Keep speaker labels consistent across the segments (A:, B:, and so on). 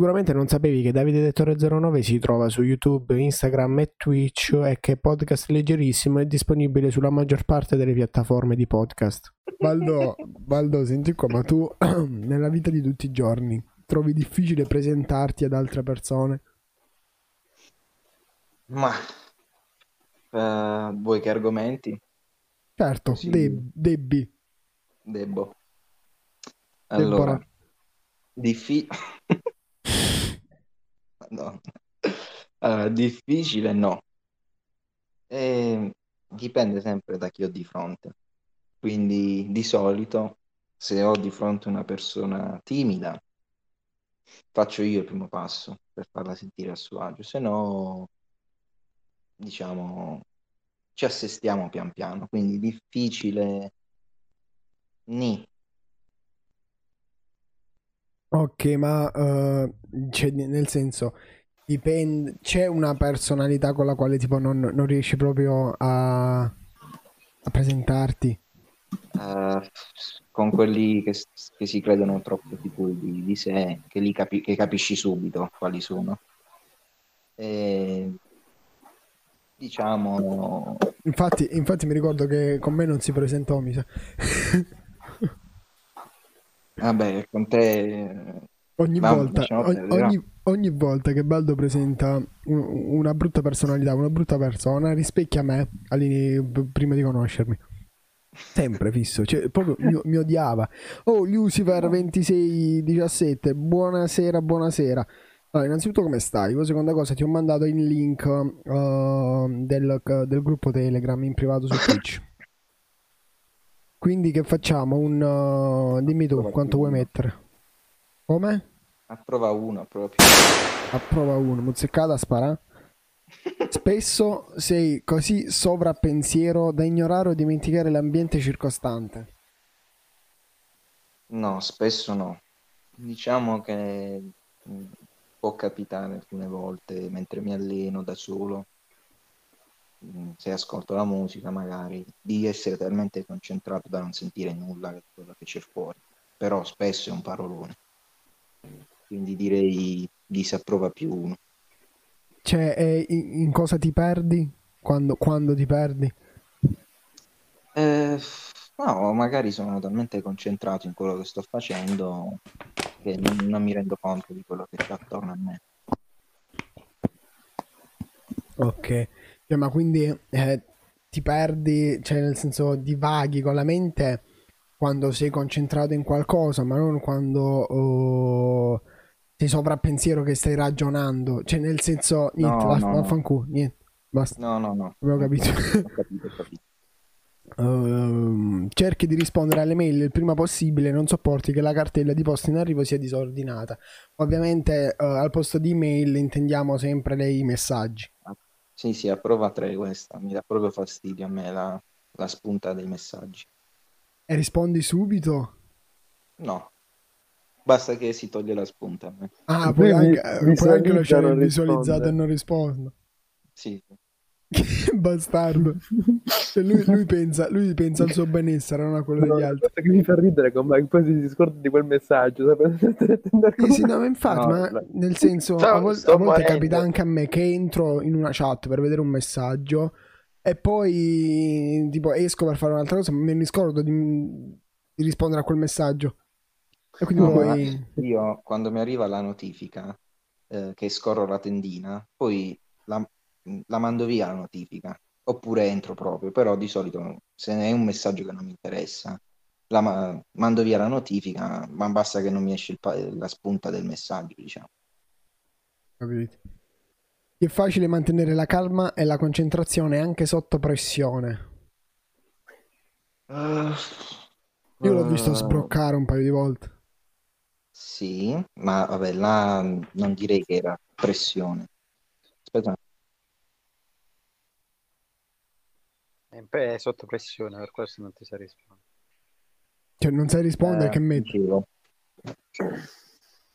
A: Sicuramente non sapevi che Davide Dettore 09 si trova su YouTube, Instagram e Twitch e che è podcast leggerissimo è disponibile sulla maggior parte delle piattaforme di podcast. Baldo, Baldo senti qua, ma tu nella vita di tutti i giorni trovi difficile presentarti ad altre persone?
B: Ma uh, vuoi che argomenti?
A: Certo, sì. Deb- Debbi.
B: Debbo. Allora, Deborah. diffi- no. Uh, difficile no. E dipende sempre da chi ho di fronte. Quindi di solito se ho di fronte una persona timida, faccio io il primo passo per farla sentire a suo agio, se no diciamo ci assestiamo pian piano, quindi difficile ni.
A: Ok, ma uh, cioè, nel senso, dipende, c'è una personalità con la quale tipo non, non riesci proprio a, a presentarti?
B: Uh, con quelli che, che, si credono troppo sicuri di, di sé, che, li capi- che capisci subito quali sono. E, diciamo...
A: Infatti, infatti mi ricordo che con me non si presentò, mi sa.
B: Vabbè, con te...
A: Ogni, Va, volta, ogni, ogni, ogni, volta che Baldo presenta una brutta personalità, una brutta persona, rispecchia me prima di conoscermi. Sempre fisso, cioè, proprio mi, mi odiava. Oh, Lucifer 2617, buonasera, buonasera. Allora, innanzitutto come stai? Poi seconda cosa, ti ho mandato il link uh, del, del, gruppo Telegram in privato su Twitch. Quindi che facciamo? Un, uh, dimmi tu quanto vuoi mettere. Come?
B: Approva uno proprio.
A: Approva uno, muzziccata spara. Spesso sei così sovrappensiero da ignorare o dimenticare l'ambiente circostante.
B: No, spesso no. Diciamo che può capitare alcune volte mentre mi alleno da solo, mm, se ascolto la musica magari, di essere talmente concentrato da non sentire nulla di quello che c'è fuori, però spesso è un parolone, quindi direi disapprova più uno.
A: Cioè, in cosa ti perdi? Quando, quando ti perdi?
B: Eh, no, magari sono talmente concentrato in quello che sto facendo che non, non mi rendo conto di quello che c'è attorno a me.
A: Ok, cioè, ma quindi eh, ti perdi, cioè nel senso divaghi con la mente quando sei concentrato in qualcosa, ma non quando oh, sei sovrappensiero che stai ragionando, cioè nel senso, niente, no, no, vaffanculo, niente, basta.
B: No, no, no.
A: Abbiamo capito. Ho capito, ho capito. Uh, cerchi di rispondere alle mail il prima possibile, non sopporti che la cartella di posta in arrivo sia disordinata. Ovviamente uh, al posto di mail intendiamo sempre dei messaggi.
B: Sì, sì, a prova 3 questa, mi dà proprio fastidio a me la, la spunta dei messaggi.
A: E rispondi subito?
B: No, basta che si toglie la spunta.
A: Ah, puoi anche, puoi anche lasciare visualizzato e non rispondo.
B: Sì.
A: Bastardo. Cioè lui, lui, pensa, lui, pensa, al suo benessere, non a quello no, degli altri.
C: che mi fa ridere con me, poi si scorda di quel messaggio.
A: Sì, sì, no, infatti, no, ma nel senso, Ciao, a, vol- a volte capita anche a me che entro in una chat per vedere un messaggio e poi tipo esco per fare un'altra cosa, ma mi riscordo di, di rispondere a quel messaggio.
B: E quindi no, poi... Io quando mi arriva la notifica eh, che scorro la tendina, poi la la mando via la notifica oppure entro proprio, però di solito se è un messaggio che non mi interessa, la ma- mando via la notifica, ma basta che non mi esce pa- la spunta del messaggio, diciamo.
A: Capito. È facile mantenere la calma e la concentrazione anche sotto pressione. Uh, Io l'ho visto uh, sbroccare un paio di volte.
B: Sì, ma vabbè, là non direi che era pressione. Aspetta
C: È sotto pressione, per questo non ti sai rispondere.
A: Cioè, non sai rispondere, eh, che metti?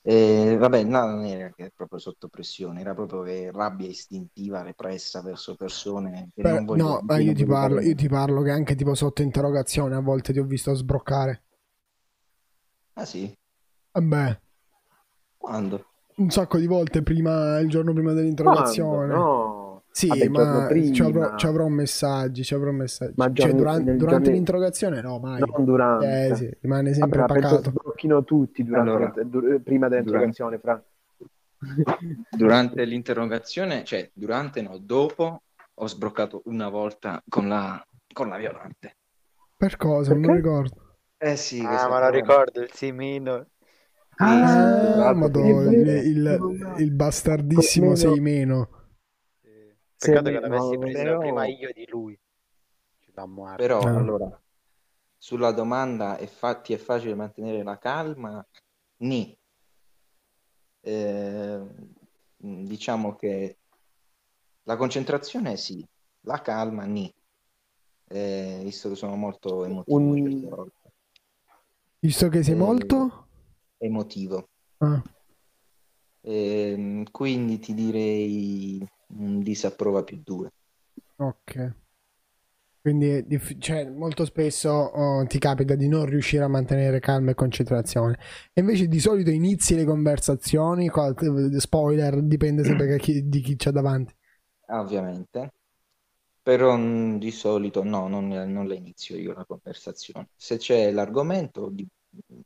B: Eh, vabbè, no, non era che proprio sotto pressione, era proprio che rabbia istintiva repressa verso persone che
A: Beh, non voglio, No, io ti, parlo, io ti parlo che anche tipo sotto interrogazione a volte ti ho visto sbroccare.
B: Ah sì?
A: Vabbè.
B: Quando?
A: un sacco di volte prima, il giorno prima dell'interrogazione.
D: Quando? No.
A: Sì,
D: Vabbè,
A: ma ci avrò, ci avrò messaggi, ci avrò messaggi.
D: Ma
A: Cioè,
D: giorni-
A: duran-
D: nel
A: durante
D: giorni-
A: l'interrogazione no, mai.
D: Non durante.
A: Eh, sì, rimane sempre
D: Vabbè, ma penso
A: pacato.
D: sblocchino tutti durante,
B: Allora,
D: dur- prima dell'interrogazione, fra.
B: Durante l'interrogazione, cioè durante no, dopo ho sbroccato una volta con la, con la violante.
A: Per cosa? Non
D: Perché?
A: ricordo.
B: Eh sì,
C: Ah, me lo ricordo, il simino.
D: Ah,
A: Ah, madonna, il, il- il bastardissimo
D: Meno-
A: sei meno.
C: Peccato che l'avessi preso
B: però-
C: prima io di lui.
B: Però
A: Ah.
B: allora, sulla domanda è fa- ti è facile mantenere la calma? Ni. Eh, diciamo che la concentrazione sì, la calma ni. Eh, visto che sono molto emotivo
D: Un-.
A: Visto che sei
B: Eh,
A: molto...
B: Emotivo.
A: Ah,
B: Ehm, quindi ti direi disapprova più due.
A: ok. Quindi cioè, molto spesso oh, ti capita di non riuscire a mantenere calma e concentrazione. E invece di solito inizi le conversazioni, spoiler, dipende sempre da chi- di chi c'è davanti.
B: Ah, Ovviamente. Però mm, di solito no, non, non la inizio io la conversazione. Se c'è l'argomento,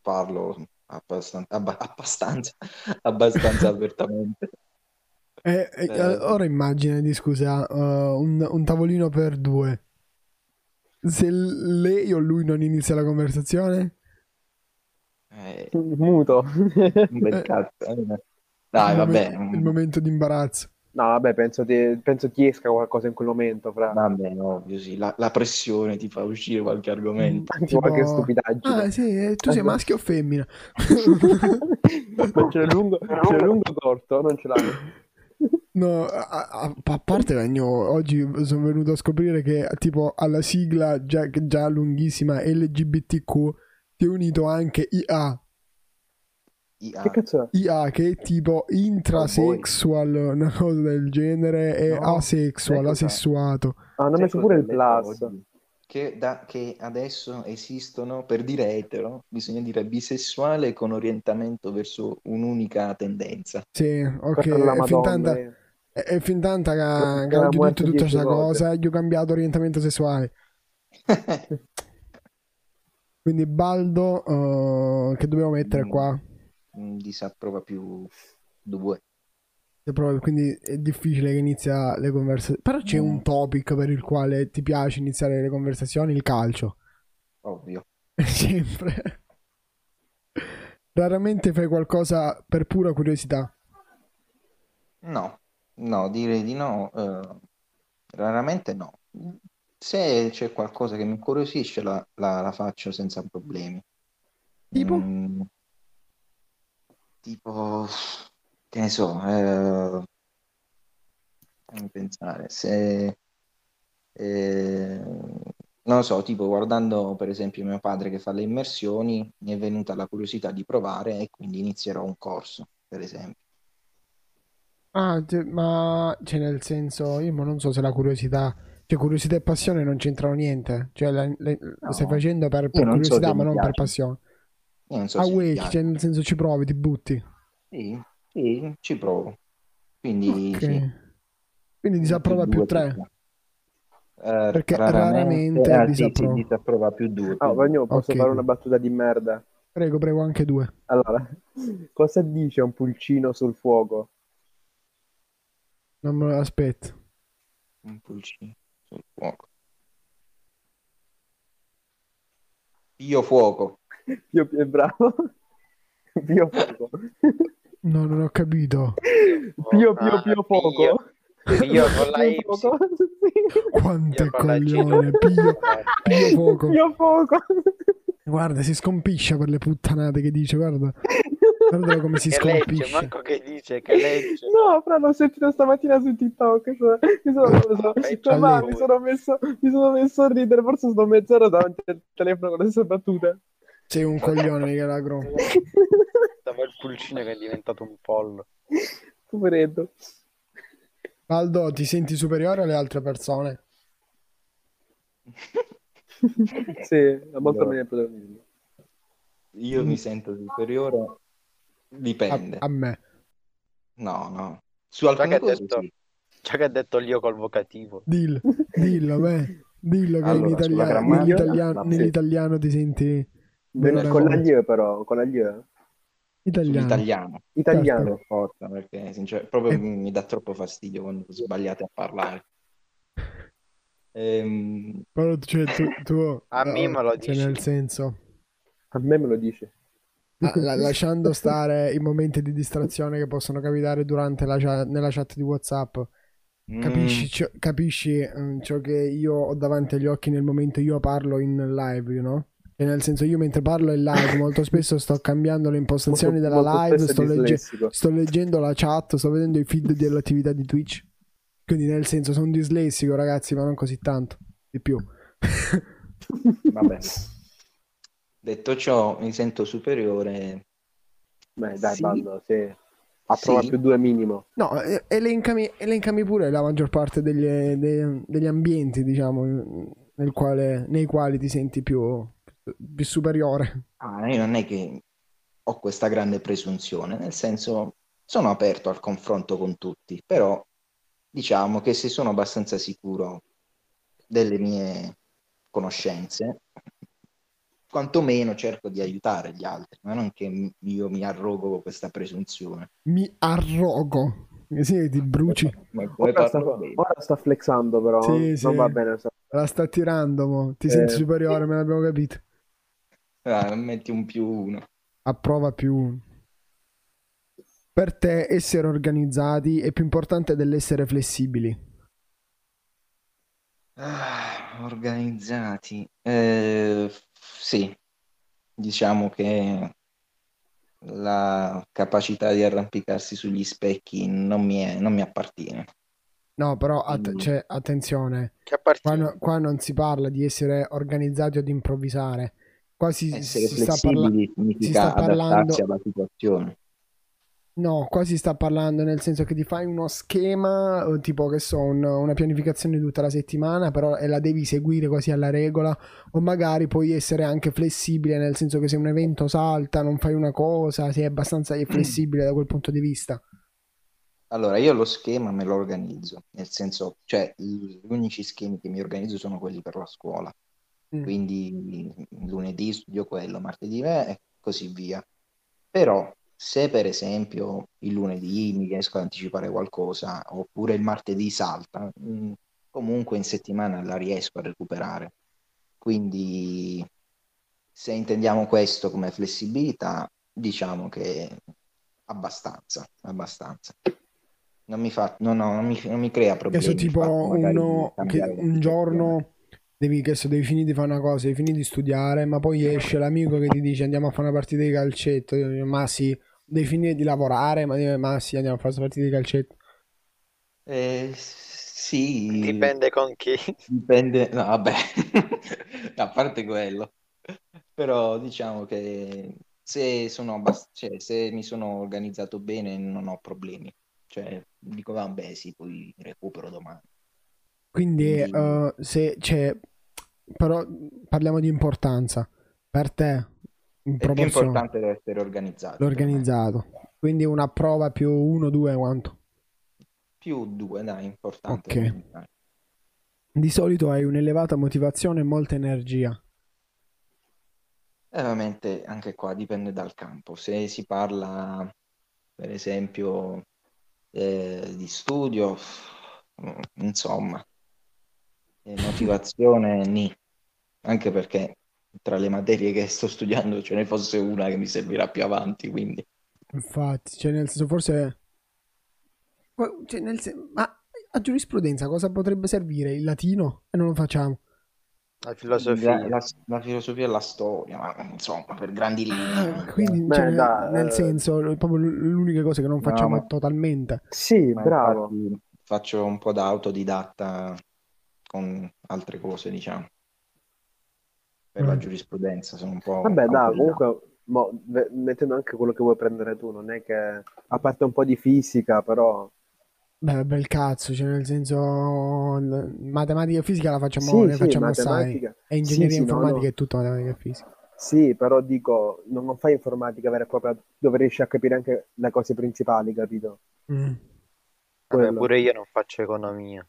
B: parlo abbastanza, abba- abbastanza, abbastanza apertamente.
A: Eh, eh,
B: Eh.
A: ora immaginati, scusa, uh, un, un tavolino per due. Se lei o lui non inizia la conversazione,
B: Eh,
D: Muto.
B: un bel cazzo. eh. Dai,
A: il,
B: vabbè.
A: momen- il momento di imbarazzo.
D: No, vabbè, penso ti, penso ti esca qualcosa in quel momento, fra.
B: Vabbè, no, ovvio, sì. La, la pressione ti fa uscire qualche argomento.
A: Tipo,
D: qualche stupidaggine.
A: Ah, sì, eh, tu sei maschio o femmina?
D: L'è lungo, ce l'è lungo corto? Non ce l'hai.
A: No, a, a- a parte che io oggi sono venuto a scoprire che tipo alla sigla già, già lunghissima LGBTQ ti è unito anche IA.
B: IA.
D: Che cazzo è?
A: IA che è tipo intrasexual, una cosa del genere, e
B: No,
A: asexual, asessuato.
D: Ah, hanno messo pure il plus.
B: Che, da- che adesso esistono, per dire etero, bisogna dire bisessuale con orientamento verso un'unica tendenza.
A: Sì, ok, fin tanta, è, è fin tanta che,
D: era
A: detto tutta questa cosa e gli ho cambiato orientamento sessuale. Quindi Baldo, eh, che dobbiamo mettere qua?
B: Mm, Disapprova più due.
A: Quindi è difficile che inizia le conversazioni. Però c'è
B: Mm.
A: un topic per il quale ti piace iniziare le conversazioni, il calcio.
B: Ovvio.
A: Sempre. Raramente fai qualcosa per pura curiosità.
B: No, no, direi di no. eh, raramente no. Se c'è qualcosa che mi incuriosisce, la, la- la faccio senza problemi.
A: Tipo?
B: Mm, tipo, che ne so, eh, fammi pensare, se, eh, non lo so, tipo guardando per esempio mio padre che fa le immersioni, mi è venuta la curiosità di provare e quindi inizierò un corso, per esempio.
A: Ah, ma cioè nel senso, io ma non so se la curiosità, cioè curiosità e passione non c'entrano niente. Cioè la- le- lo stai
B: No.
A: facendo per, per
B: Io non so
A: curiosità,
B: se
A: ma
B: mi
A: non per
B: piace.
A: passione.
B: Io non so
A: Ah,
B: se mi
A: wait,
B: piace.
A: cioè nel senso ci provi, ti butti.
B: Sì, sì, ci provo. Quindi
A: Ok.
B: sì,
A: Quindi disapprova più
B: due,
A: 3.
B: tre. Eh,
A: Perché raramente
B: ah, sì, sì,
A: disapprova.
B: disapprova più due.
D: Ah,
B: più
D: Vagno, posso
A: Ok.
D: fare una battuta di merda?
A: Prego, prego, anche due.
D: Allora, cosa dice un pulcino sul fuoco?
A: Non me lo aspetto.
B: un pulcino sul fuoco. Io fuoco.
D: Pio, è bravo. Pio fuoco.
A: No, non ho capito.
D: Pio, pio, pio fuoco.
C: Pio. Con la Y. Con la G.
A: coglione. Pio, pio fuoco.
D: Pio fuoco.
A: Guarda, si scompiscia per le puttanate che dice, guarda. Guardalo come si scompisce.
C: manco che dice, che legge.
D: No, però l'ho sentito stamattina su TikTok. mi sono, mi sono,
C: Fai
D: cioè, ma,
C: tu.
D: mi sono messo, mi sono messo a ridere. Forse sto mezz'ora davanti al telefono con le stesse battute.
A: Sei un coglione, Milagro.
C: Stava il pulcino che è diventato un pollo.
D: Poveretto.
A: Aldo, ti senti superiore alle altre persone?
D: Sì, ha molto
B: No.
D: bene il protagonismo.
B: Io mi sento superiore.
A: A,
B: Dipende.
A: a me.
B: No, no. Su alcune
C: che
B: cose
C: detto-
B: sì.
C: Già che ha detto l'io col vocativo.
A: Dillo, dillo, beh. Dillo che
B: Allora,
A: in italiano, nell'italiano, nell'italiano ti senti bene
D: con la gli però, con la gli.
A: Italiano.
B: Sull'italiano.
D: Italiano.
B: Forza, perché sincer- proprio
A: Eh.
B: mi dà troppo fastidio quando sbagliate a parlare. Ehm,
A: Però cioè, tu, tu-
C: A me me lo
A: cioè,
C: dici.
A: nel senso,
D: A me me lo dice.
A: La- la- lasciando stare i momenti di distrazione che possono capitare durante la chat- nella chat di WhatsApp, capisci,
B: mm,
A: ciò, capisci mm, ciò che io ho davanti agli occhi nel momento io parlo in live, you know? Cioè, nel senso, io mentre parlo in live molto spesso sto cambiando le impostazioni
D: Molto-
A: della
D: molto
A: live, sto, legge- sto leggendo la chat, sto vedendo i feed dell'attività di Twitch. Quindi, nel senso, sono dislessico, ragazzi, ma non così tanto. Di più.
B: vabbè. Detto ciò, mi sento superiore.
D: Beh, dai,
B: Sì.
D: ballo, sì. A prova
B: Sì.
D: più due minimo.
A: No, elencami, elencami pure la maggior parte degli, de- degli ambienti, diciamo, nel quale- nei quali ti senti più, più superiore.
B: Ah, io non è che ho questa grande presunzione, nel senso sono aperto al confronto con tutti, però diciamo che se sono abbastanza sicuro delle mie conoscenze, quantomeno cerco di aiutare gli altri, ma non che io mi arrogo questa presunzione.
A: Mi arrogo. Sì, ti bruci.
D: Ora sta, ora sta flexando, però.
A: Sì, sì.
D: Non va bene. sta-
A: La sta tirando, mo. Ti
D: Eh.
A: senti superiore, me l'abbiamo capito.
B: Ah, metti un più uno.
A: A prova più uno. Per te essere organizzati è più importante dell'essere flessibili.
B: Ah, organizzati. Eh, sì, diciamo che la capacità di arrampicarsi sugli specchi non mi, è- non mi appartiene.
A: No, però att- cioè, attenzione,
C: Che
A: qua, no- qua non si parla di essere organizzati o di improvvisare. Qua si, si sta parla- si
B: significa
A: sta parlando-
B: alla situazione.
A: No, qua si sta parlando nel senso che ti fai uno schema, eh, tipo che so, un- una pianificazione di tutta la settimana, però e la devi seguire quasi alla regola, o magari puoi essere anche flessibile, nel senso che se un evento salta, non fai una cosa, sei abbastanza flessibile da quel punto di vista.
B: Allora, io lo schema me lo organizzo, nel senso, cioè, gli unici schemi che mi organizzo sono quelli per la scuola.
A: Mm.
B: Quindi lunedì studio quello, martedì me e così via. Però se per esempio il lunedì mi riesco ad anticipare qualcosa, oppure il martedì salta, mm, comunque in settimana la riesco a recuperare. Quindi se intendiamo questo come flessibilità, diciamo che abbastanza, abbastanza. Non mi fa, no, no, non mi, non mi crea problemi
A: so,
B: il
A: tipo uno, che un giorno devi, che devi finire di fare una cosa, devi finire di studiare, ma poi esce l'amico che ti dice andiamo a fare una partita di calcetto, ma sì, devi finire di lavorare, ma, ma sì, andiamo a fare questa partita di calcetto.
B: Eh, sì,
C: Dipende con chi.
B: dipende, no, vabbè, a parte quello, però diciamo che se sono abbast- cioè, se mi sono organizzato bene non ho problemi, cioè dico vabbè sì, poi recupero domani.
A: Quindi,
B: Quindi-
A: eh, se c'è, però parliamo di importanza. Per te,
B: È più importante essere organizzato.
A: l'organizzato. Quindi una prova più uno, due, quanto?
B: Più due, dai, importante.
A: Ok. Di solito hai un'elevata motivazione e molta energia.
B: Eh, Ovviamente anche qua dipende dal campo. Se si parla, per esempio, eh, di studio, mm, insomma, eh, motivazione nì, anche perché tra le materie che sto studiando ce ne fosse una che mi servirà più avanti, quindi
A: Infatti, cioè nel senso, forse... Ma- cioè, nel sen- ma a giurisprudenza cosa potrebbe servire? Il latino? E non lo facciamo.
C: La filosofia.
B: la, la- la filosofia e la storia, ma insomma, per grandi linee.
A: Ah, quindi,
D: Beh,
A: cioè, nel,
D: dai,
A: nel
D: eh.
A: senso, proprio l- l'unica cosa che non facciamo
B: ma-
A: totalmente.
D: Sì,
B: Ma
D: bravo.
B: faccio un po' da autodidatta con altre cose, diciamo. Per la
A: Mm.
B: giurisprudenza sono un po'
D: Vabbè, dai, comunque, mo, ve- mettendo anche quello che vuoi prendere tu, non è che, a parte un po' di fisica, però...
A: Beh, bel cazzo, cioè nel senso, matematica e fisica la facciamo,
D: Sì, sì,
A: facciamo assai.
D: matematica.
A: E ingegneria
D: Sì, sì, no,
A: informatica
D: no.
A: è tutto matematica e fisica.
D: Sì, però dico, non, non fai informatica vera e propria, dove riesci a capire anche le cose principali, capito?
A: Mm.
C: Vabbè, pure io non faccio economia.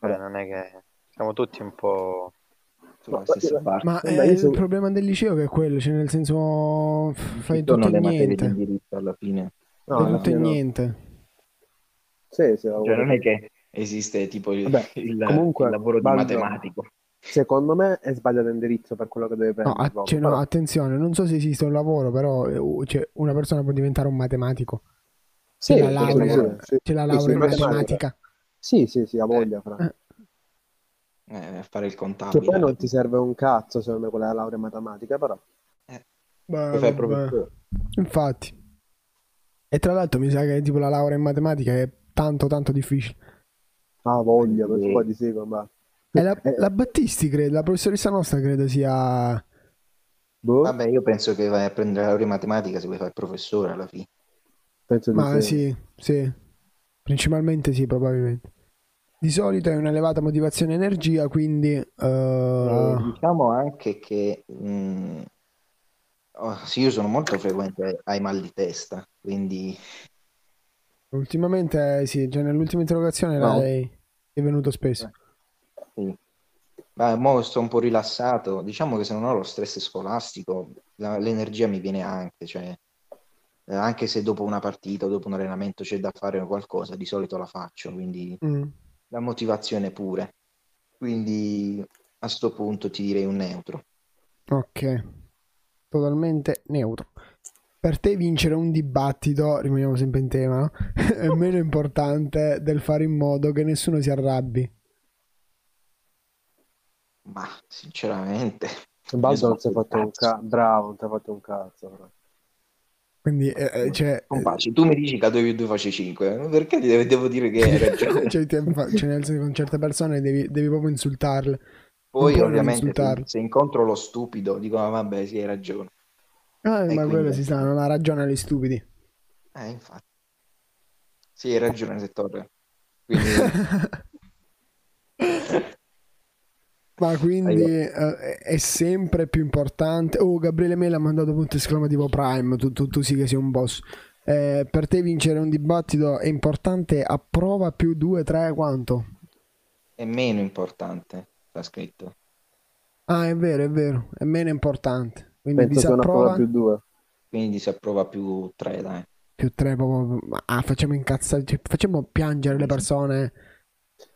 C: Cioè,
D: Vabbè.
C: non è che siamo tutti un po'.
B: Sulla
D: Ma-
B: stessa parte.
A: Ma il
D: so-
A: problema del liceo che è quello, cioè nel senso fai
B: sono
A: tutto e
B: materie di
A: niente.
B: indirizzo alla fine.
D: No,
A: Fai
D: alla
A: tutto e
D: no.
A: niente.
D: Sì, sì,
B: Cioè, non è che esiste tipo il,
D: Vabbè,
B: il-
D: comunque,
B: il lavoro di matematico.
D: Secondo me è sbagliato l'indirizzo per quello che deve
A: No,
D: prendere.
A: a-
D: proprio,
A: cioè, no, attenzione, non so se esiste un lavoro, però eh, cioè, una persona può diventare un matematico.
D: Sì,
A: la
D: sì,
A: laurea,
D: sì.
A: C'è la laurea
D: sì,
A: in
D: matematica.
A: matematica.
D: Sì, sì, sì, ha voglia.
A: Eh.
B: Eh, fare il
D: Che
B: contabile.
D: poi non ti serve un cazzo, secondo me, quella laurea in matematica, però.
A: Beh,
B: Poi fai professore.
A: Infatti. E tra l'altro mi sa che tipo la laurea in matematica è tanto tanto difficile.
D: Ha voglia, per
B: Sì.
D: poi di com'è.
A: E la,
D: Eh,
A: la Battisti, credo, la professoressa nostra credo sia...
D: boh,
B: Vabbè, io penso che vai a prendere la laurea in matematica se vuoi fare il professore alla fine.
D: penso di
A: Ma
D: sì,
A: sì. Principalmente sì, probabilmente. Di solito è un'elevata motivazione e energia, quindi... Eh,
B: diciamo anche che mh, oh, sì, io sono molto frequente ai mal di testa, quindi
A: ultimamente sì, cioè nell'ultima interrogazione
B: No.
A: lei è venuto spesso.
B: sì. Ma mo sto un po' rilassato. Diciamo che se non ho lo stress scolastico, la- l'energia mi viene anche, cioè, eh, anche se dopo una partita o dopo un allenamento c'è da fare qualcosa, di solito la faccio, quindi
A: Mm.
B: La motivazione pure. Quindi a sto punto ti direi un neutro.
A: Ok, totalmente neutro. Per te vincere un dibattito, rimaniamo sempre in tema, è meno importante del fare in modo che nessuno si arrabbi.
B: Ma sinceramente,
D: Baldo non si è
B: Io
D: fatto un
B: cazzo.
D: Bravo, non si è fatto un cazzo. però.
A: Quindi, eh, eh, cioè,
B: compagni, tu mi dici che a 2 più 2 face 5, perché ti devo, devo dire che hai ragione?
A: cioè, cioè, nel senso, con certe persone devi, devi proprio insultarle.
B: Poi ovviamente se, se incontro lo stupido dico ah, vabbè sì hai ragione.
A: Ah, ma quello
B: quindi-
A: si sa, non ha ragione agli stupidi.
B: Eh infatti. Sì hai ragione Settore. Quindi
A: Ma quindi eh, è sempre più importante. Oh, Gabriele Mela ha mandato punto esclamativo Prime. Tu, tu, tu sì che sei un boss. Eh, per te vincere un dibattito è importante a prova più 2, 3, quanto?
B: è meno importante, sta scritto.
A: Ah, è vero, è vero, è meno importante. Quindi
D: Penso
A: disapprova
D: più due.
B: Quindi si approva più 3 dai.
A: più 3 proprio. ma- Ah, facciamo incazzare, cioè, facciamo piangere le persone.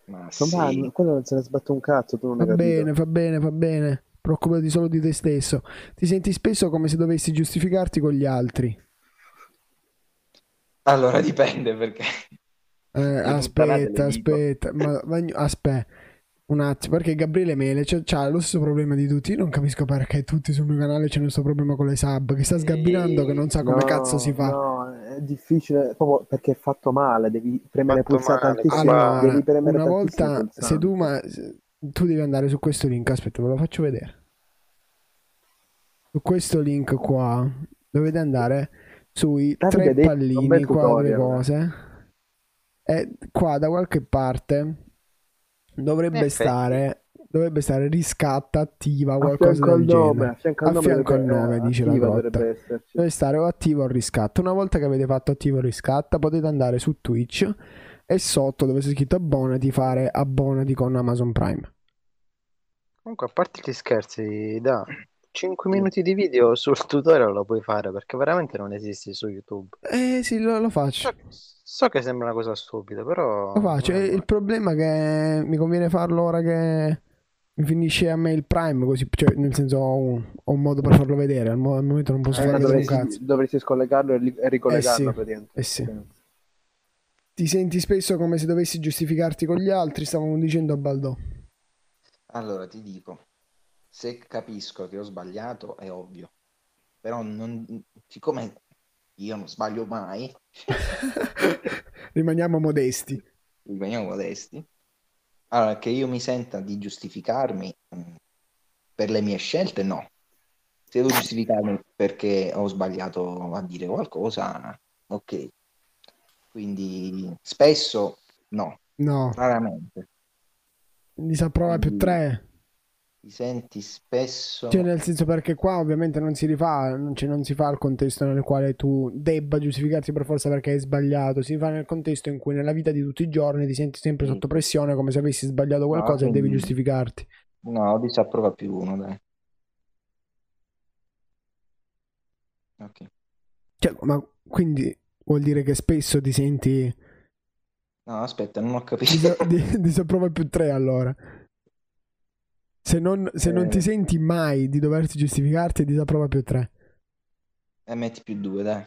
B: Ma sì.
D: quello non se ne sbatte un cazzo, tu non
A: Va
D: hai capito.
A: bene, va bene, va bene. Preoccupati solo di te stesso. Ti senti spesso come se dovessi giustificarti con gli altri.
B: Allora dipende perché
A: Eh, aspetta, aspetta, ma, ma- aspetta un attimo, perché Gabriele Mele c'ha, c'ha lo stesso problema di tutti. Io non capisco perché tutti sul mio canale c'è questo problema con le sub, che sta sgabbinando, che non sa come
D: No,
A: cazzo si fa.
D: No, è difficile proprio perché è fatto male, devi premere pulsante altissimo.
A: Allora,
D: devi premere
A: una volta, se tu, ma, se- tu devi andare su questo link, aspetta, ve lo faccio vedere. Su questo link qua, dovete andare sui
D: Davide,
A: tre pallini, quadre cose. E qua da qualche parte dovrebbe
C: In effetti.
A: stare, dovrebbe stare riscatta attiva, qualcosa del
D: nome,
A: genere.
D: a fianco al nome,
A: fianco al
D: dovrebbe-
A: nome, dice la grotta. Deve stare o attivo o riscatto. Una volta che avete fatto attivo o riscatta, potete andare su Twitch e sotto dove c'è scritto abbonati, fare abbonati con Amazon Prime.
C: Comunque, a parte gli scherzi, da 5 minuti di video sul tutorial lo puoi fare perché veramente non esiste su YouTube.
A: Eh sì, lo, lo faccio.
C: So, so che sembra una cosa stupida, però...
A: Lo faccio.
C: non è
A: E il problema è che mi conviene farlo ora che mi finisce a me il Prime, così, cioè, nel senso ho un, ho un modo per farlo vedere. Al, mo- al momento non posso
D: Eh,
A: fare vedere un
D: dovresti,
A: cazzo.
D: dovresti scollegarlo e, li- e ricollegarlo
A: Eh sì,
D: praticamente.
A: eh sì. Ti senti spesso come se dovessi giustificarti con gli altri, stavamo dicendo a Baldò.
B: Allora ti dico, se capisco che ho sbagliato è ovvio, però non, siccome io non sbaglio mai,
A: Rimaniamo modesti.
B: rimaniamo modesti, allora che io mi senta di giustificarmi mh, per le mie scelte, no. Se devo giustificarmi perché ho sbagliato a dire qualcosa, ok. Quindi spesso no,
A: No,
B: raramente.
A: disapprova più 3.
B: Ti senti spesso...
A: Cioè, nel senso perché qua ovviamente non si rifà, non, cioè, non si fa il contesto nel quale tu debba giustificarti per forza perché hai sbagliato, si fa nel contesto in cui nella vita di tutti i giorni ti senti sempre
B: Sì.
A: sotto pressione come se avessi sbagliato
B: No,
A: qualcosa e devi giustificarti.
B: No, disapprova più uno, dai. Ok.
A: Cioè, ma quindi vuol dire che spesso ti senti
B: No, aspetta, non ho capito.
A: disa- di- disapprova più 3 allora. Se non, se non
B: Eh.
A: ti senti mai di doverti giustificarti, disapprova più 3.
B: E metti più due, dai.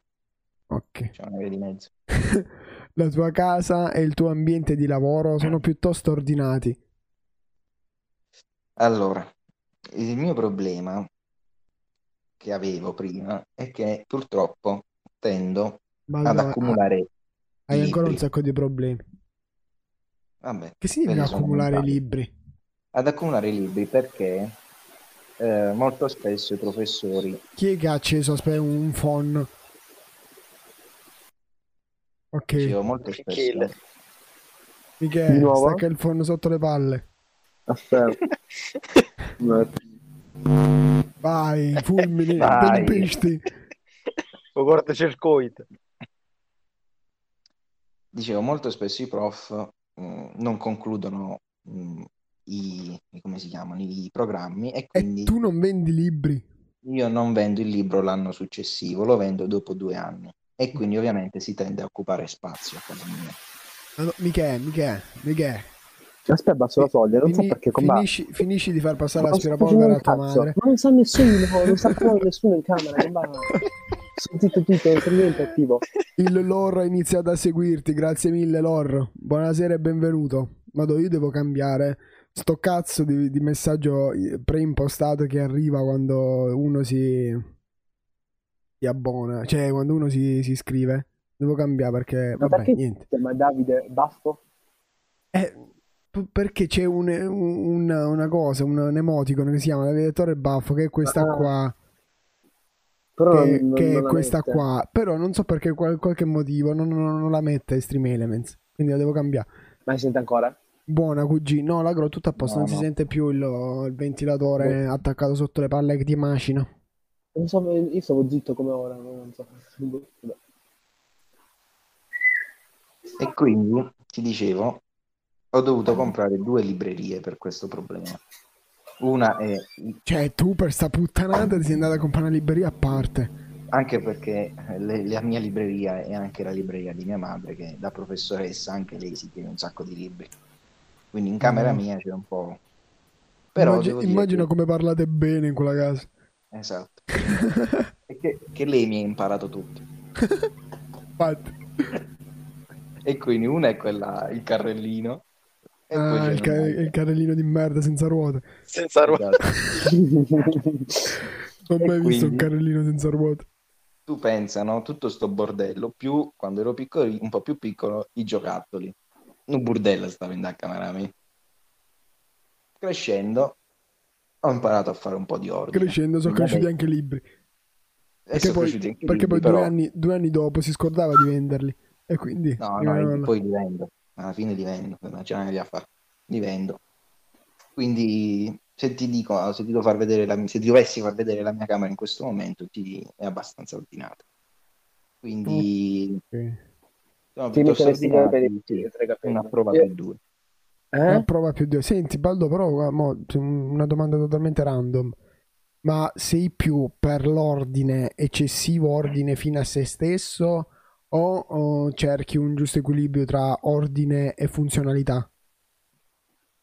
A: Ok.
B: C'è una via di mezzo.
A: La tua casa e il tuo ambiente di lavoro sono piuttosto ordinati.
B: Allora, il mio problema che avevo prima è che purtroppo tendo
A: Ma
B: ad accumulare
A: hai ancora un
B: libri.
A: sacco di problemi.
B: Vabbè,
A: Che significa accumulare libri?
B: Ad accumulare libri perché eh, molto spesso i professori
A: Chi è che ha acceso aspetta, un phone? Ok,
B: dicevo molto
C: Michele.
B: spesso
A: Michele,
D: Di nuovo?
A: stacca il phone sotto le palle.
D: Aspetta.
A: Vai, fulmini,
B: Vai.
A: tempisti.
C: O cortocircuito.
B: dicevo molto spesso i prof mh, non concludono mh, i come si chiamano i programmi e
A: E
B: quindi
A: tu non vendi libri?
B: io non vendo il libro l'anno successivo, lo vendo dopo due anni e quindi ovviamente si tende a occupare spazio a casa mia.
A: Ah, no, Michele, Michele, Michele.
D: Aspetta, abbasso la soglia, non so
A: Fini-
D: perché com'è.
A: finisci, finisci di far passare
D: Non sto
A: l'aspirapolvere a tua madre.
D: Ma non sa nessuno, non sa nessuno in camera. zitto tutto, non c'è niente attivo.
A: Il Lor ha iniziato a seguirti, grazie mille Lor. Buonasera e benvenuto. Vado, io devo cambiare sto cazzo di, di messaggio preimpostato che arriva quando uno si, si abbona, cioè quando uno si, si iscrive. Devo cambiare perché,
D: Ma
A: vabbè, niente.
D: chiama Davide Baffo?
A: Eh, perché c'è un- un- una, cosa, un, un emoticon che si chiama Navigatore Baffo, che è questa
D: Ah.
A: qua.
D: Però
A: che,
D: non,
A: che è
D: non la
A: questa
D: mette.
A: qua. Però non so perché qual- qualche motivo non, non- non la mette Stream Elements. Quindi la devo cambiare.
D: Ma si sente ancora?
A: Buona QG. No, l'agro tutto a posto.
B: No,
A: non si
B: no.
A: sente più il, il ventilatore attaccato sotto le palle che ti macina.
D: Non so, io stavo zitto come ora, non so.
B: E quindi ti dicevo, ho dovuto comprare due librerie per questo problema. Una è
A: Cioè, tu per sta puttanata ti sei andata a comprare una libreria a parte.
B: anche perché le- la mia libreria è anche la libreria di mia madre, che da professoressa anche lei si tiene un sacco di libri. Quindi in camera
A: Mm.
B: mia c'è un po'. Però
A: Immagi-
B: devo dire
A: immagina
B: che-
A: come parlate bene in quella casa.
B: Esatto. E che, che lei mi ha imparato tutto.
A: Infatti.
B: E quindi una è quella, il carrellino. E
A: Ah, il, ca- il carrellino di merda senza ruote.
C: Senza ruote.
B: Esatto.
A: Non ho mai visto un carrellino senza ruote.
B: Tu pensa, no? Tutto sto bordello, più quando ero piccolo, un po' più piccolo, i giocattoli. Un burdello stavo in da camera mia. Crescendo, ho imparato a fare un po' di ordine.
A: Crescendo sono
B: Quindi
A: cresciuti anche libri.
B: e
A: Perché
B: sono
A: poi, perché poi
B: libri,
A: due,
B: però-
A: anni, due anni dopo si scordava di venderli. E quindi
B: No, no, poi li vendo. Alla fine li vendo, non c'è niente da fare. Li vendo. Quindi, se ti dico, se ti far vedere la, se ti dovessi far vedere la mia camera in questo momento, ti, è abbastanza ordinata. Quindi,
A: Ok.
B: Sono
D: Ti
B: piuttosto
D: metteresti bene per
B: ordinati,
D: i
B: sì,
D: tre capelli.
B: una prova
D: Eh,
B: per due.
A: Una
D: Eh?
A: prova più di... Senti, Baldo, però guarda, mo, una domanda totalmente random. Ma sei più per l'ordine, eccessivo ordine fino a se stesso, o, o cerchi un giusto equilibrio tra ordine e funzionalità?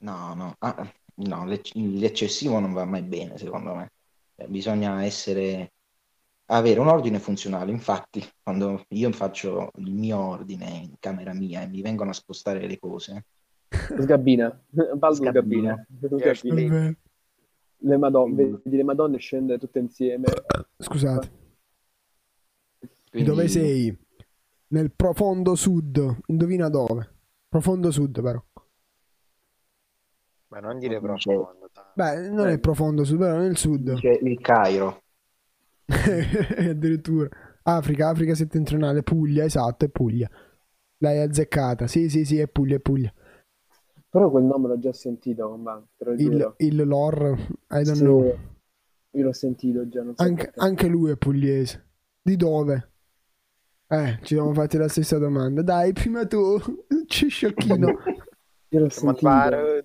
B: No, no, ah, no, l'ec- l'eccessivo non va mai bene, secondo me. Eh, Bisogna essere, avere un ordine funzionale. Infatti, quando io faccio il mio ordine in camera mia e mi vengono a spostare le cose,
D: Sgabbina. Baldo
B: Sgabbina.
D: sgabbina. Sgabbina.
A: Vabbè.
D: Le madonne,
B: Mm.
D: vedi le madonne scendere tutte insieme.
A: Scusate,
B: quindi
A: dove sei? Nel profondo sud. Indovina dove? Profondo sud, però.
C: Ma non dire profondo.
A: Beh, non è
B: Eh.
A: profondo sud, però nel sud.
B: c'è il Cairo.
A: Addirittura. Africa, Africa settentrionale, Puglia, esatto, è Puglia. L'hai azzeccata. Sì, sì, sì, è Puglia, è Puglia.
D: Però quel nome l'ho già sentito, lo
A: Il, il lore, I don't
D: Sì,
A: know.
D: io l'ho sentito già, non so
A: Anche, anche lui è pugliese. Di dove? Eh, ci siamo fatti la stessa domanda. Dai, prima tu, ci sciocchino.
D: Io l'ho sentito.
C: bar.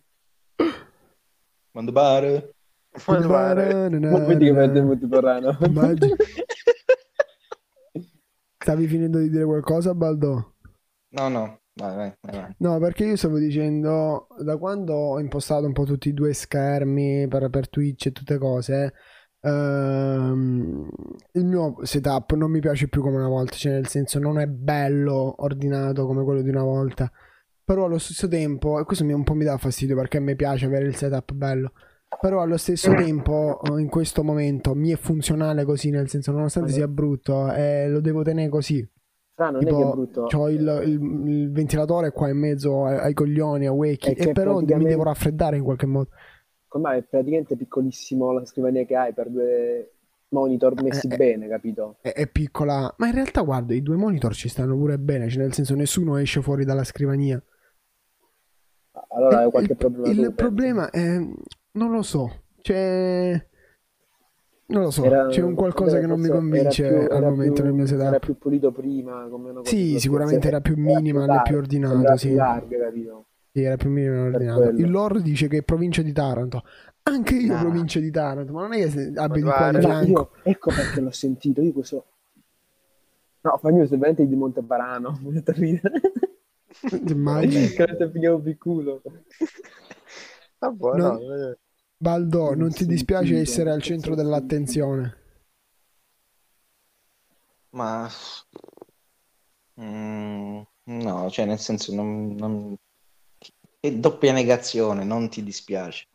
B: Quando
D: Ma vedi che contemporaneo.
A: Immagini. Stavi finendo di dire qualcosa, Baldo?
B: No, no, vai, vai, vai, vai.
A: No, perché io stavo dicendo, da quando ho impostato un po' tutti i due schermi per, per Twitch e tutte cose, ehm, il mio setup non mi piace più come una volta, cioè nel senso non è bello ordinato come quello di una volta, però allo stesso tempo, e questo mi, un po' mi dà fastidio perché mi piace avere il setup bello, però allo stesso tempo eh, in questo momento mi è funzionale così, nel senso nonostante sia brutto, eh, lo devo tenere così.
D: Fra, non è che è
A: Tipo,
D: brutto.
A: c'ho il, il- il ventilatore qua in mezzo ai, ai coglioni, a Wakey,
D: È
A: e però mi
D: praticamente-
A: devo raffreddare in qualche modo.
D: Com'è? È praticamente piccolissimo la scrivania che hai per due monitor messi
A: Eh, eh.
D: bene, capito?
A: È, è piccola, ma in realtà guarda, i due monitor ci stanno pure bene, cioè nel senso nessuno esce fuori dalla scrivania.
D: Allora
A: Eh,
D: hai qualche
A: il,
D: problema
A: il
D: tu, penso.
A: problema è, non lo so, c'è... Non lo so,
D: Era-
A: c'è un qualcosa che non mi convince
D: era più-
A: al
D: era
A: momento
D: più-
A: nel mio
D: Era
A: setup.
D: più pulito prima, come una cosa
A: Sì, sicuramente era più minima,
D: largo,
A: più ordinato,
D: era
A: sì.
D: più capito?
A: Sì, era più minimo
D: Per
A: ordinato. Il lore dice che è provincia di Taranto. Anche io
B: No.
A: provincia di Taranto, ma non è che
C: guarda,
A: qua di fianco.
D: io, ecco perché l'ho sentito, io questo... No, sei veramente di Monteparano, mi ridere.
A: Immagini.
D: Che pigliavo più culo.
C: Vabbè,
A: Non-
C: no,
A: Baldo,
D: Non
A: non ti dispiace essere al centro dell'attenzione?
B: Ma mm, no, cioè nel senso non, non- che doppia negazione, non ti dispiace.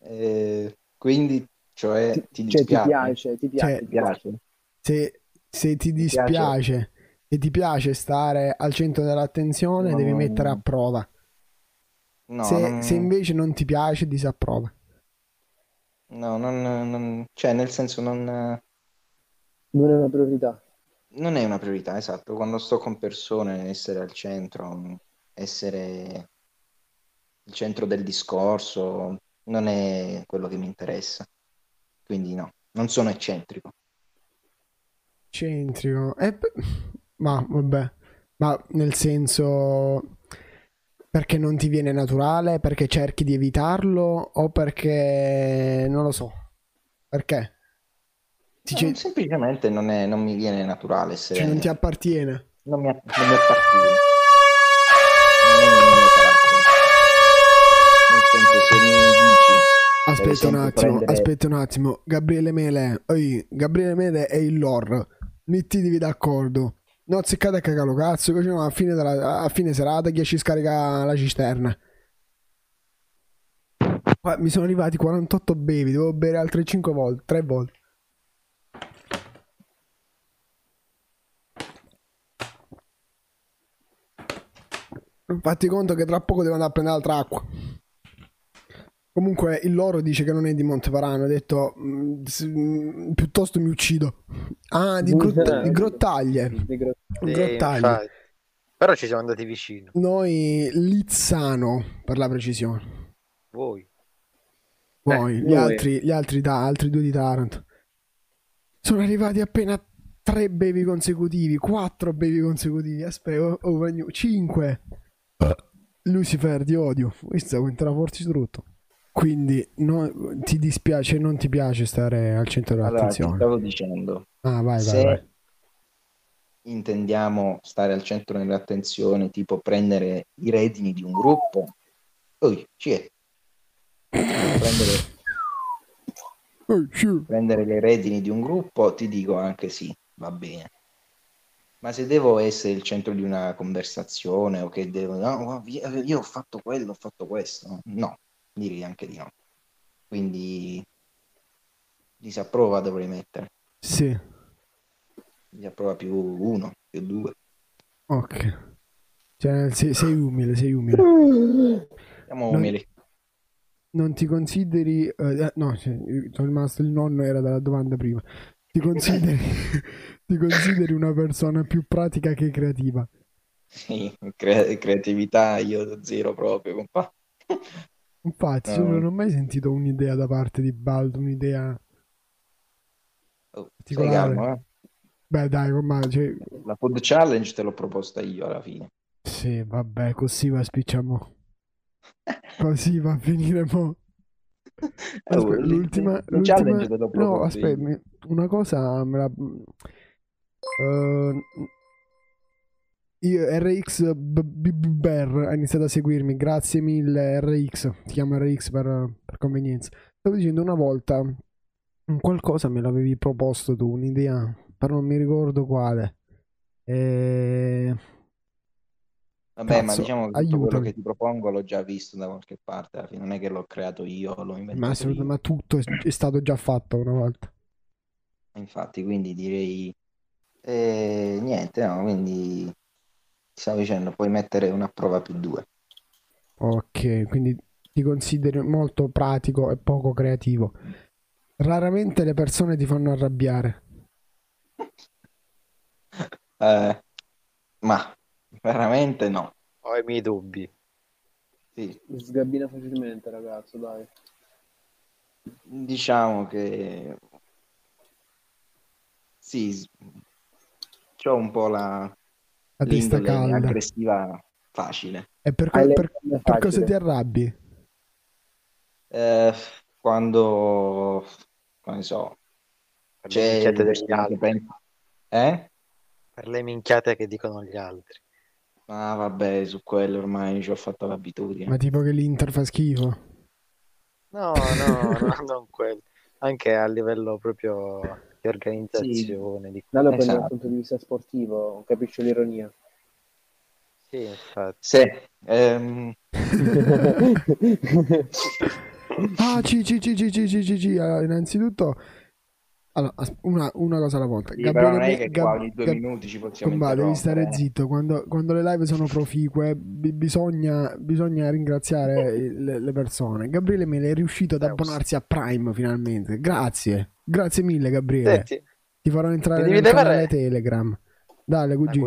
B: Eh, quindi, cioè, ti
D: Cioè, ti
B: dispiace.
D: piace, ti piace.
A: Cioè,
B: Ti piace?
A: Se, se ti
B: piace?
A: dispiace e ti piace stare al centro dell'attenzione,
B: No.
A: devi mettere a prova.
B: No,
A: se,
B: non-
A: se invece non ti piace, disapprova.
B: no, non, non- cioè nel senso non,
D: Non è una priorità.
B: non è una priorità, esatto. Quando sto con persone, essere al centro, essere il centro del discorso, non è quello che mi interessa. Quindi no, non sono eccentrico.
A: Centrico. Eh, ma vabbè. Ma nel senso... Perché non ti viene naturale? Perché cerchi di evitarlo? O perché... non lo so. Perché? Ti
B: No,
A: c'è-
B: semplicemente non, è- non mi viene naturale essere...
A: cioè non ti appartiene?
B: non mi, non mi appartiene. Non se mi per
A: Aspetta un attimo,
B: prendere-
A: aspetta un attimo. Gabriele Mele, oi, Gabriele Mele è il lore. Mettetevi d'accordo. No, azzeccate a cagalo cazzo, così no, a fine, della- a fine serata chi ci scarica la cisterna. Mi sono arrivati 48 bevi, devo bere altre 5 volte, 3 volte. Fatti conto che tra poco devo andare a prendere altra acqua. Comunque il loro dice che non è di Monteparano, ha detto "Mm, mm, piuttosto mi uccido. Ah, di, Grott- di Grottaglie.
D: Di gro-
C: sì,
A: Grottaglie.
C: Però ci siamo andati vicino.
A: Noi Lizzano per la precisione.
C: Voi.
A: Poi gli,
D: noi.
A: altri, gli altri, da, altri due di Taranto. Sono arrivati appena tre bevi consecutivi, quattro bevi consecutivi. Aspetta, oh, oh, vagno- cinque. Lucifer, ti odio. Questo entra forte strutto. Quindi no- ti dispiace, non ti piace stare al centro
B: Allora,
A: dell'attenzione.
B: stavo dicendo,
A: Ah, vai, vai,
B: se
A: vai.
B: intendiamo stare al centro dell'attenzione, tipo prendere i redini di un gruppo, poi ci è. Prendere, prendere le redini di un gruppo, ti dico anche sì, va bene. Ma se devo essere il centro di una conversazione o che devo, no, io ho fatto quello, ho fatto questo, no, direi anche di no. Quindi disapprova dovrei mettere,
A: Sì,
B: disapprova più uno, più due.
A: ok. Cioè, sei, sei umile, sei umile.
B: Siamo umili.
A: Non ti consideri... eh, no, cioè, io sono rimasto il nonno, era dalla domanda prima. Ti consideri, ti consideri una persona più pratica che creativa?
B: Sì, cre- creatività io zero proprio, compa.
A: Infatti,
B: No.
A: non ho mai sentito un'idea da parte di Baldo, un'idea
B: Oh,
A: particolare.
B: calmo, eh?
A: Beh, dai, ormai, cioè,
B: La food challenge te l'ho proposta io alla fine.
A: sì, vabbè, così va, spicciamo. Così va a finire mo'.
B: Oh,
A: Aspetta, l'ultima, l'ultima... No, aspetta, una cosa me la... Eh, io, RX Bear ha iniziato a seguirmi, grazie mille RX, ti chiamo RX per, per convenienza. Stavo dicendo una volta, un qualcosa me l'avevi proposto tu, un'idea, però non mi ricordo quale. Eh,
B: Vabbè, ma
A: Cazzo,
B: diciamo che tutto quello
A: aiutami.
B: che ti propongo l'ho già visto da qualche parte, alla fine non è che l'ho creato io, l'ho
A: ma,
B: inventato
A: secondo
B: io.
A: me tutto è, è stato già fatto una volta.
B: Infatti, quindi direi eh, niente, no, quindi stavo dicendo, puoi mettere una prova più due.
A: Ok, quindi ti consideri molto pratico e poco creativo. Raramente le persone ti fanno arrabbiare.
B: Eh, ma veramente no.
C: Ho i miei dubbi.
B: Sì,
D: Sgabbina facilmente, ragazzo, dai.
B: diciamo che sì, ho un po' la
A: La testa calda.
B: aggressiva facile.
A: E per, co-
D: le
A: per- per cosa ti arrabbi?
B: Eh, quando, come so,
C: Per le
B: c'è
C: minchiate
B: il
C: degli
B: che
C: altri.
B: Eh?
C: Per le minchiate che dicono gli altri.
B: Ah, vabbè, su quello ormai ci ho fatto l'abitudine.
A: Ma tipo che l'Inter fa schifo.
C: No, no, no, non quello. Anche a livello proprio di organizzazione. Di...
D: Dallo prendi dal
B: Esatto.
D: punto di vista sportivo, capisce l'ironia.
C: Sì, infatti.
B: Sì, ehm,
A: Ah, ci, ci, ci, ci, ci, ci, ci, ci. Allora, innanzitutto, allora, una, una cosa alla volta.
B: sì, però non è che
A: Gab-
B: qua ogni due
A: Gab-
B: minuti ci possiamo
A: Comba, devi stare
B: eh.
A: zitto. Quando, quando le live sono proficue, bi- bisogna, bisogna ringraziare le, le persone. Gabriele Mele è riuscito ad
C: Deus.
A: abbonarsi a Prime finalmente. Grazie, grazie mille, Gabriele.
C: Senti,
A: Ti farò entrare nel canale Telegram.
C: Una
A: cugino.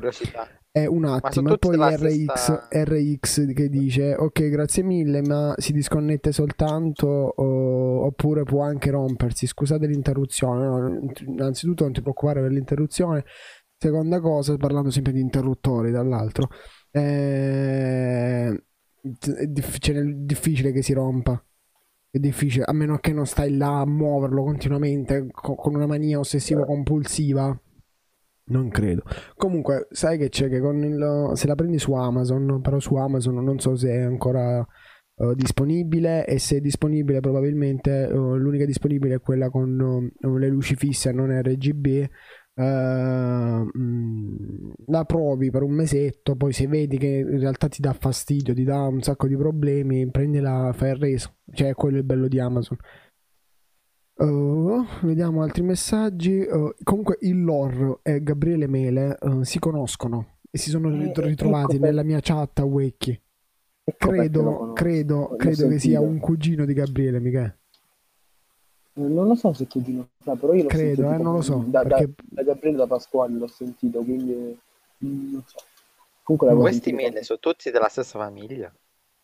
A: È un attimo, e poi RX,
C: stessa-
A: RX che dice ok grazie mille ma si disconnette soltanto o- oppure può anche rompersi, scusate l'interruzione, no, innanzitutto non ti preoccupare per l'interruzione, seconda cosa parlando sempre di interruttori dall'altro, eh, è cioè, difficile che si rompa. È difficile, a meno che non stai là a muoverlo continuamente co- con una mania ossessiva compulsiva. Non credo. Comunque, sai che c'è che con il, se la prendi su Amazon, però su Amazon non so se è ancora eh, disponibile e se è disponibile probabilmente eh, l'unica disponibile è quella con eh, le luci fisse non RGB. eh, mm, la provi per un mesetto, poi se vedi che in realtà ti dà fastidio, ti dà un sacco di problemi, prendila, fai il reso. Cioè, quello è il bello di Amazon. Uh, vediamo altri messaggi. Uh, comunque, il Lor e Gabriele Mele uh, si conoscono e si sono
D: ecco
A: ritrovati
D: per-
A: nella mia chat a Wiki.
D: Ecco
A: Credo, credo, credo che sia un cugino di Gabriele, Michele.
D: Non lo so se cugino sa, però io l'ho
A: Credo,
D: sentito
A: eh, non lo so.
D: da, da,
A: Perché
D: da Gabriele da Pasquale l'ho sentito, quindi mm, non so. Comunque
C: Questi mele sono tutti della stessa famiglia.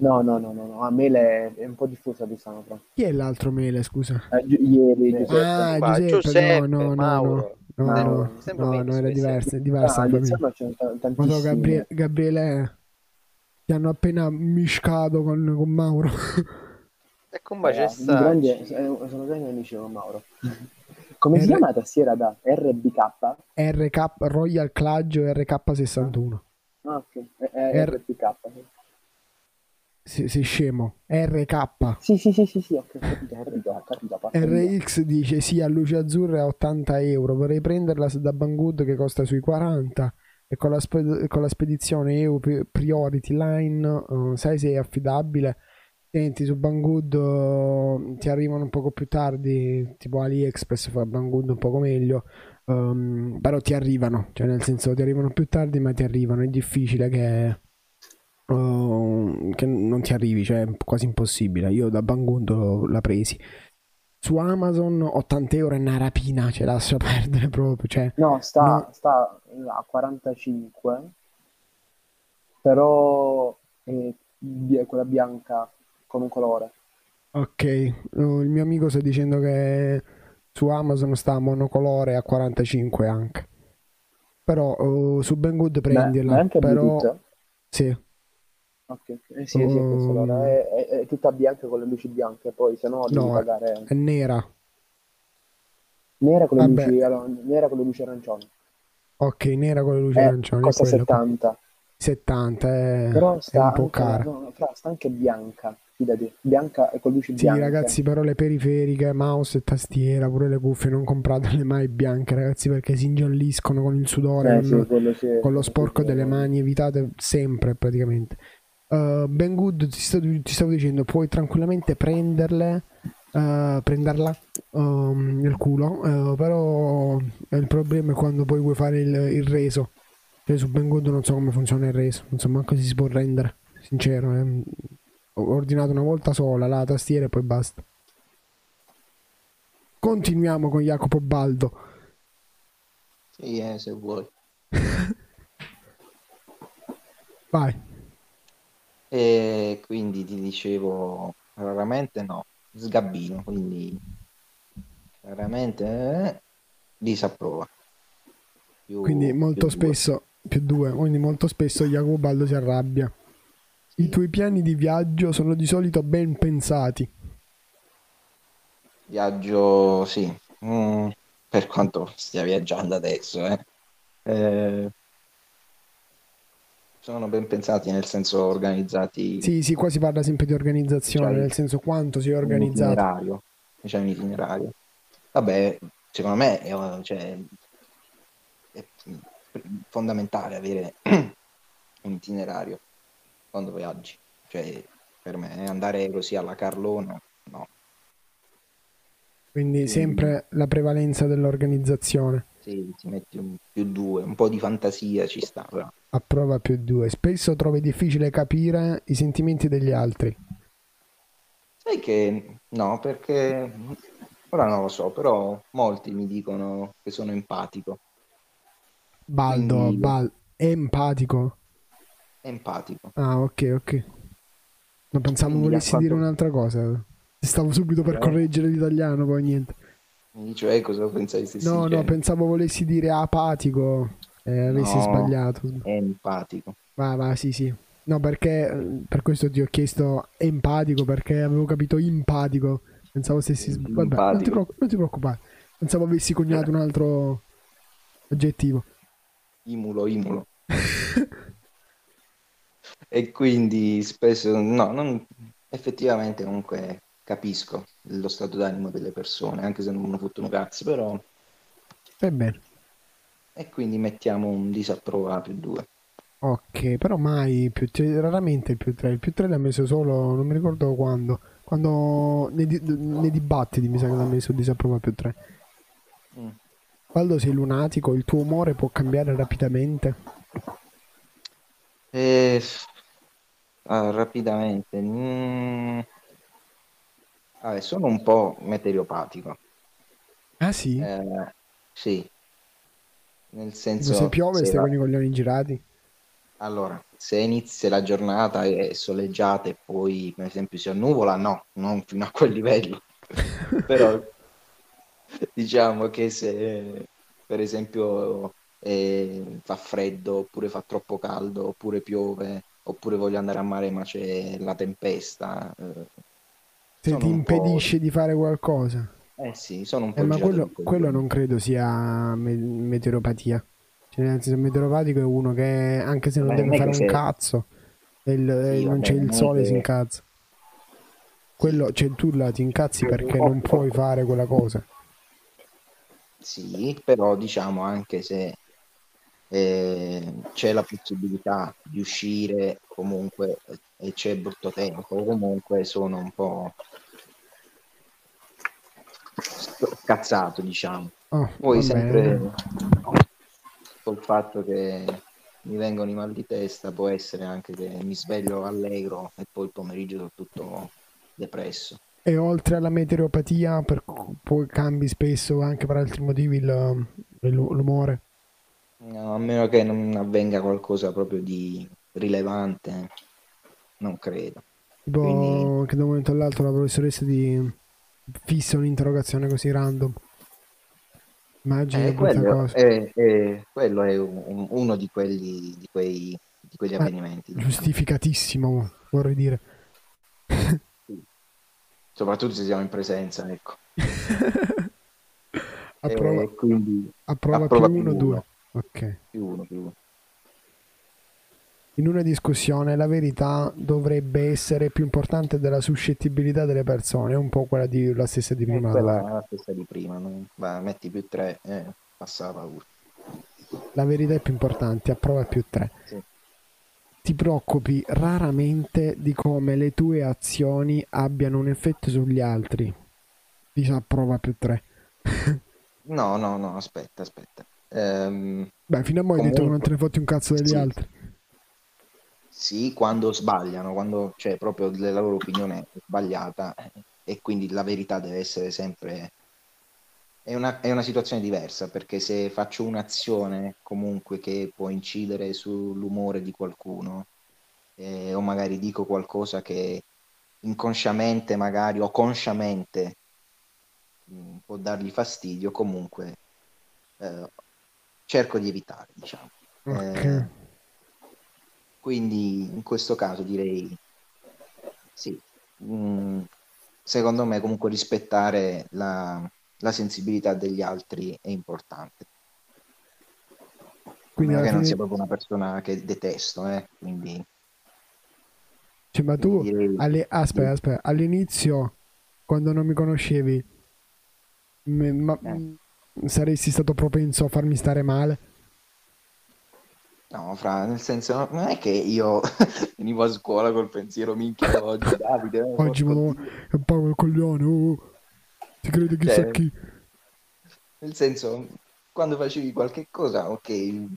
D: No, no, no, no, no. A Mele è, un po' diffusa di sana però.
A: chi è l'altro Mele, scusa?
D: Eh, Gi- ieri Giuseppe.
A: Ah,
C: Qua,
A: Giuseppe,
C: Giuseppe,
A: no, no, no,
C: Mauro.
A: no, no, no, no,
C: meno
A: no, era diversa, diversa
D: Ah,
A: la famiglia.
D: iniziano c'è
A: Ma no,
D: tantissimi.
A: Gabrie- Gabriele ti hanno appena miscato con, con Mauro.
C: E con c'è
D: Ragazzi, di grandi- eh, sono grandi amici con Mauro. Come si
A: R-
D: chiama la tastiera da RBK?
A: RK Royal Claggio RK61.
D: Ah, ok. È
A: R-
D: RBK.
A: Sei, sei scemo. RK.
D: Sì, sì, sì, sì, sì, ho capito. RBK, capito, parte via.
A: RX dice sì a luce azzurre a 80 euro. Vorrei prenderla da Banggood che costa sui 40. E con la, spe- con la spedizione EU Pri- Priority Line, eh, sai se è affidabile? Senti, su Banggood eh, ti arrivano un poco più tardi, tipo AliExpress fa Banggood un poco meglio, ehm, però ti arrivano, cioè nel senso ti arrivano più tardi ma ti arrivano, è difficile che, eh, che non ti arrivi, cioè è quasi impossibile. Io da Banggood l'ho- l'ho presi. Su Amazon 80 euro è una rapina, cioè lascia perdere proprio, cioè
D: No, sta,
A: No.
D: sta a 45. però è quella bianca con un colore.
A: Ok, il mio amico sta dicendo che su Amazon sta monocolore a 45 anche. Però uh, su Banggood prendila.
D: Anche
A: però...
D: Bluetooth?
A: Sì.
D: Ok, eh, sì, sì, um... è, è, è, tutta bianca con le luci bianche, poi se no devi
A: no,
D: pagare...
A: è nera.
D: Nera con le, luci, allora, nera con le luci arancioni.
A: Ok, nera con le luci eh, arancioni.
D: Costa 70.
A: 70, è,
D: però sta
A: è un po'
D: anche,
A: cara.
D: No, sta anche bianca fidati, bianca e con luci
A: sì,
D: bianche.
A: Sì, ragazzi, però le periferiche, mouse e tastiera, pure le cuffie, non compratele mai bianche, ragazzi, perché si ingialliscono con il sudore,
D: eh,
A: con,
D: sì,
A: con lo sporco delle mani, evitate sempre praticamente. Uh, ben good, ti, sto, ti, stavo dicendo, puoi tranquillamente prenderle, uh, prenderla um, nel culo, uh, però il problema è quando poi vuoi fare il, il reso. Cioè, su Ben Good non so come funziona il reso, non so manco se si può rendere, sincero. Eh ho ordinato una volta sola la tastiera e poi basta. Continuiamo con Jacopo Baldo.
B: Sì, eh, se vuoi.
A: Vai.
B: E quindi ti dicevo, raramente no, sgabbino, quindi raramente eh, disapprova.
A: Più, quindi molto spesso, due. più due, quindi molto spesso Jacopo Baldo si arrabbia. I tuoi piani di viaggio sono di solito ben pensati.
B: Viaggio, sì, mm, per quanto stia viaggiando adesso, eh. Eh, sono ben pensati, nel senso organizzati.
A: Sì, sì, qua si parla sempre di organizzazione, cioè, nel senso quanto si è organizzato.
B: Un itinerario, c'è un itinerario. Vabbè, secondo me è, cioè, è fondamentale avere un itinerario quando viaggi. Cioè, per me andare così alla Carlona, no.
A: Quindi sempre la prevalenza dell'organizzazione.
B: Sì, ti metti un più due, un po' di fantasia ci sta. Però.
A: A prova più due. Spesso trovi difficile capire i sentimenti degli altri.
B: Sai che no, perché ora non lo so, però molti mi dicono che sono empatico.
A: Baldo, Quindi... Bal- empatico
B: empatico.
A: Ah, ok, ok. No, pensavo Quindi volessi quanto... dire un'altra cosa. Stavo subito per eh. correggere l'italiano, poi niente.
B: Cioè, cosa pensavi stessi
A: No, no, pensavo volessi dire apatico eh, avessi no, sbagliato.
B: Empatico.
A: Va, va, sì, sì. No, perché per questo ti ho chiesto empatico, perché avevo capito empatico. Pensavo stessi sbagliato. Vabbè, non ti, preoccupare, non ti preoccupare. Pensavo avessi coniato un altro aggettivo.
B: Imulo, imulo. e quindi spesso no, non, effettivamente comunque capisco lo stato d'animo delle persone, anche se non mi fottono cazzo, però...
A: Ebbene.
B: E quindi mettiamo un disapprova più 2.
A: Ok, però mai più raramente il più 3. Il più 3 l'ha messo solo, non mi ricordo quando. Quando nei, nei dibattiti mi sa che l'ha messo disapprova più 3. Mm. Quando sei lunatico, il tuo umore può cambiare rapidamente.
B: Eh, ah, rapidamente. Mm. Vabbè, sono un po' meteoropatico.
A: Ah sì?
B: Eh, sì. Nel senso...
A: Se piove
B: se
A: stai con i coglioni girati?
B: Allora, se inizia la giornata è soleggiata e poi per esempio si annuvola, no, non fino a quel livello. Però diciamo che se per esempio eh, fa freddo oppure fa troppo caldo oppure piove oppure voglio andare a mare ma c'è la tempesta. Eh,
A: Se ti impedisce di fare qualcosa.
B: Eh sì, sono un po'
A: eh, ma quello, quello non credo sia me- meteoropatia. Cioè, nel senso, meteoropatico è uno che anche se non Beh, deve fare un sei... cazzo, e il, sì, non c'è il sole, che... si incazza. Quello, cioè, tu là ti incazzi perché non puoi fare quella cosa.
B: Sì, però diciamo anche se eh, c'è la possibilità di uscire comunque e c'è brutto tempo, comunque sono un po' cazzato, diciamo. Oh, Poi sempre col fatto che mi vengono i mal di testa, può essere anche che mi sveglio allegro e poi il pomeriggio sono tutto depresso.
A: E oltre alla meteoropatia, per, poi cambi spesso anche per altri motivi il, l'umore?
B: No, a meno che non avvenga qualcosa proprio di rilevante, non credo.
A: Tipo
B: Quindi-
A: che da un momento all'altro la professoressa ti fissa un'interrogazione così random. Immagini
B: Eh, quello, è, è- quello è un- uno di quelli di quei di quegli
A: Eh,
B: avvenimenti.
A: Giustificatissimo, vorrei dire.
B: Soprattutto se siamo in presenza, ecco.
A: approva,
B: E quindi
A: approva
B: approva
A: più
B: più
A: uno o due.
B: uno.
A: Ok.
B: più uno, più uno.
A: In una discussione la verità dovrebbe essere più importante della suscettibilità delle persone, è un po' quella di la stessa di
B: Eh,
A: prima.
B: quella è la stessa di prima, no? Va, metti più tre, eh, passa la
A: verità è più importante, approva più 3.
B: Sì.
A: Ti preoccupi raramente di come le tue azioni abbiano un effetto sugli altri. Dice approva più 3.
B: No, no, no, aspetta, aspetta. Ehm,
A: Beh, fino a mo' hai detto che non
B: Comunque-
A: te ne fotti un cazzo degli
B: Sì.
A: altri.
B: Sì, quando sbagliano, quando cioè proprio la loro opinione è sbagliata eh, e quindi la verità deve essere sempre... È una, è una situazione diversa perché se faccio un'azione comunque che può incidere sull'umore di qualcuno eh, o magari dico qualcosa che inconsciamente magari o consciamente mh, può dargli fastidio, comunque eh, cerco di evitare, diciamo.
A: Ok.
B: Eh, quindi in questo caso direi sì, mm, secondo me comunque rispettare la, la sensibilità degli altri è importante.
A: Quindi
B: non che non
A: fine-
B: sia proprio una persona che detesto, eh, quindi
A: Cioè, ma tu
B: direi-
A: alle- aspetta, aspetta, all'inizio quando non mi conoscevi me- ma-
B: Eh.
A: saresti stato propenso a farmi stare male?
B: No, fra, nel senso, non è che io venivo a scuola col pensiero minchia oggi, Davide, eh,
A: Oggi
B: porco
A: ma
B: Dio."
A: è un po' coglione, oh. Ti crede chissà
B: Cioè,
A: chi?
B: Nel senso, quando facevi qualche cosa, ok,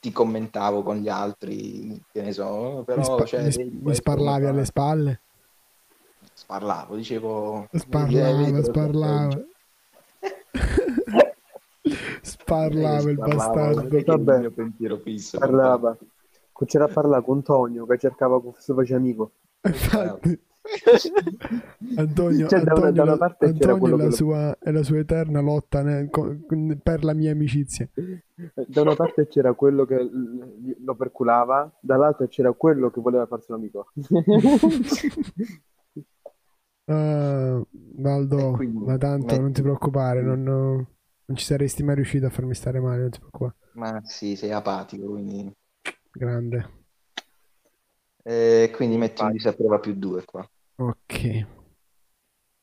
B: ti commentavo con gli altri, che ne so, però
A: mi, spa-
B: cioè,
A: mi- mi sparlavi alle spalle?
B: Sparlavo, dicevo... vedi, eh, Peggio.
A: Sparlava il bastardo.
B: non è che il
D: Vabbè.
B: mio pensiero fisso.
D: Parlava. C'era a parlare con Tonio che cercava questo faceva amico.
A: Infatti. Antonio,
D: Cioè, da una-
A: Antonio,
D: da una
A: la-
D: parte
A: Antonio è, la
D: lo-
A: sua, è la sua eterna lotta nel- co- per la mia amicizia.
D: Da una parte c'era quello che lo perculava, dall'altra c'era quello che voleva farsi un amico.
A: Ah, Valdo,
B: quindi
A: ma tanto
B: metti-
A: non ti preoccupare, non, non ci saresti mai riuscito a farmi stare male, non ti preoccupare.
B: Ma sì, sei apatico, quindi...
A: Grande.
B: Eh, quindi metti un disapprova più due qua.
A: Ok.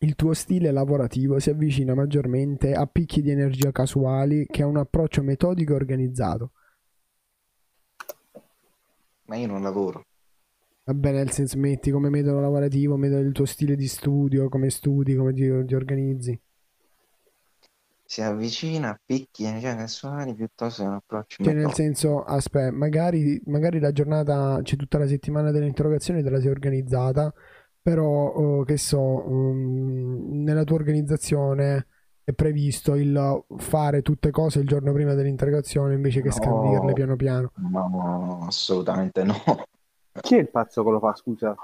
A: Il tuo stile lavorativo si avvicina maggiormente a picchi di energia casuali che a un approccio metodico e organizzato.
B: Ma io non lavoro.
A: Va bene, nel senso metti come metodo lavorativo, metodo il tuo stile di studio, come studi, come ti, ti organizzi.
B: Si avvicina a picchi di energia casuali piuttosto che un approccio
A: Cioè, nel
B: metodico.
A: senso, aspetta, magari, magari la giornata, c'è tutta la settimana delle interrogazioni, te la sei organizzata, però, oh, che so, um, nella tua organizzazione è previsto il fare tutte cose il giorno prima dell'interrogazione invece che
B: No.
A: scandirle piano piano.
B: No, assolutamente no.
D: Chi è il pazzo che lo fa, scusa?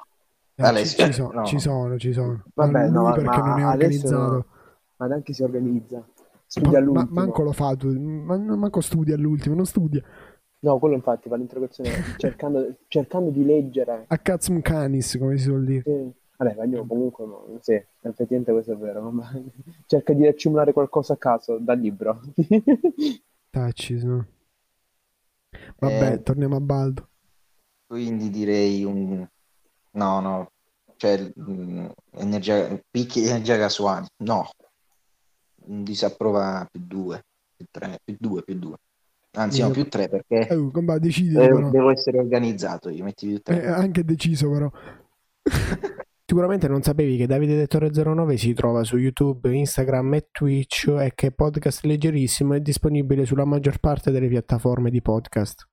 A: Eh,
B: Alessio,
A: ci, ci sono,
B: no.
A: ci sono, ci sono.
D: Vabbè,
A: lui
D: no,
A: perché
D: ma
A: non è
D: adesso
A: organizzato.
D: no. Ma neanche si organizza.
A: Ma,
D: Studia
A: ma-
D: all'ultimo.
A: manco lo fa ma, manco studia all'ultimo, non studia.
D: No, quello infatti fa l'interrogazione cercando, cercando di leggere.
A: A cazzum canis, come si suol dire.
D: Sì. Vabbè, Vagno comunque, no, sì, effettivamente questo è vero. ma cerca di accumulare qualcosa a caso dal libro.
A: Tacci, no? Vabbè,
B: Eh.
A: torniamo a Baldo.
B: Quindi direi un... No, no. Cioè, mh, energia... picchi di energia casuali. No. Disapprova più due, più tre, più due, più due. Anzi, no, più tre perché
A: Eh, compa, decidi
B: eh, devo essere organizzato. Io metti più tre.
A: Eh, anche deciso però. Sicuramente non sapevi che Davide Dettore 09 si trova su YouTube, Instagram e Twitch e che podcast leggerissimo è disponibile sulla maggior parte delle piattaforme di podcast.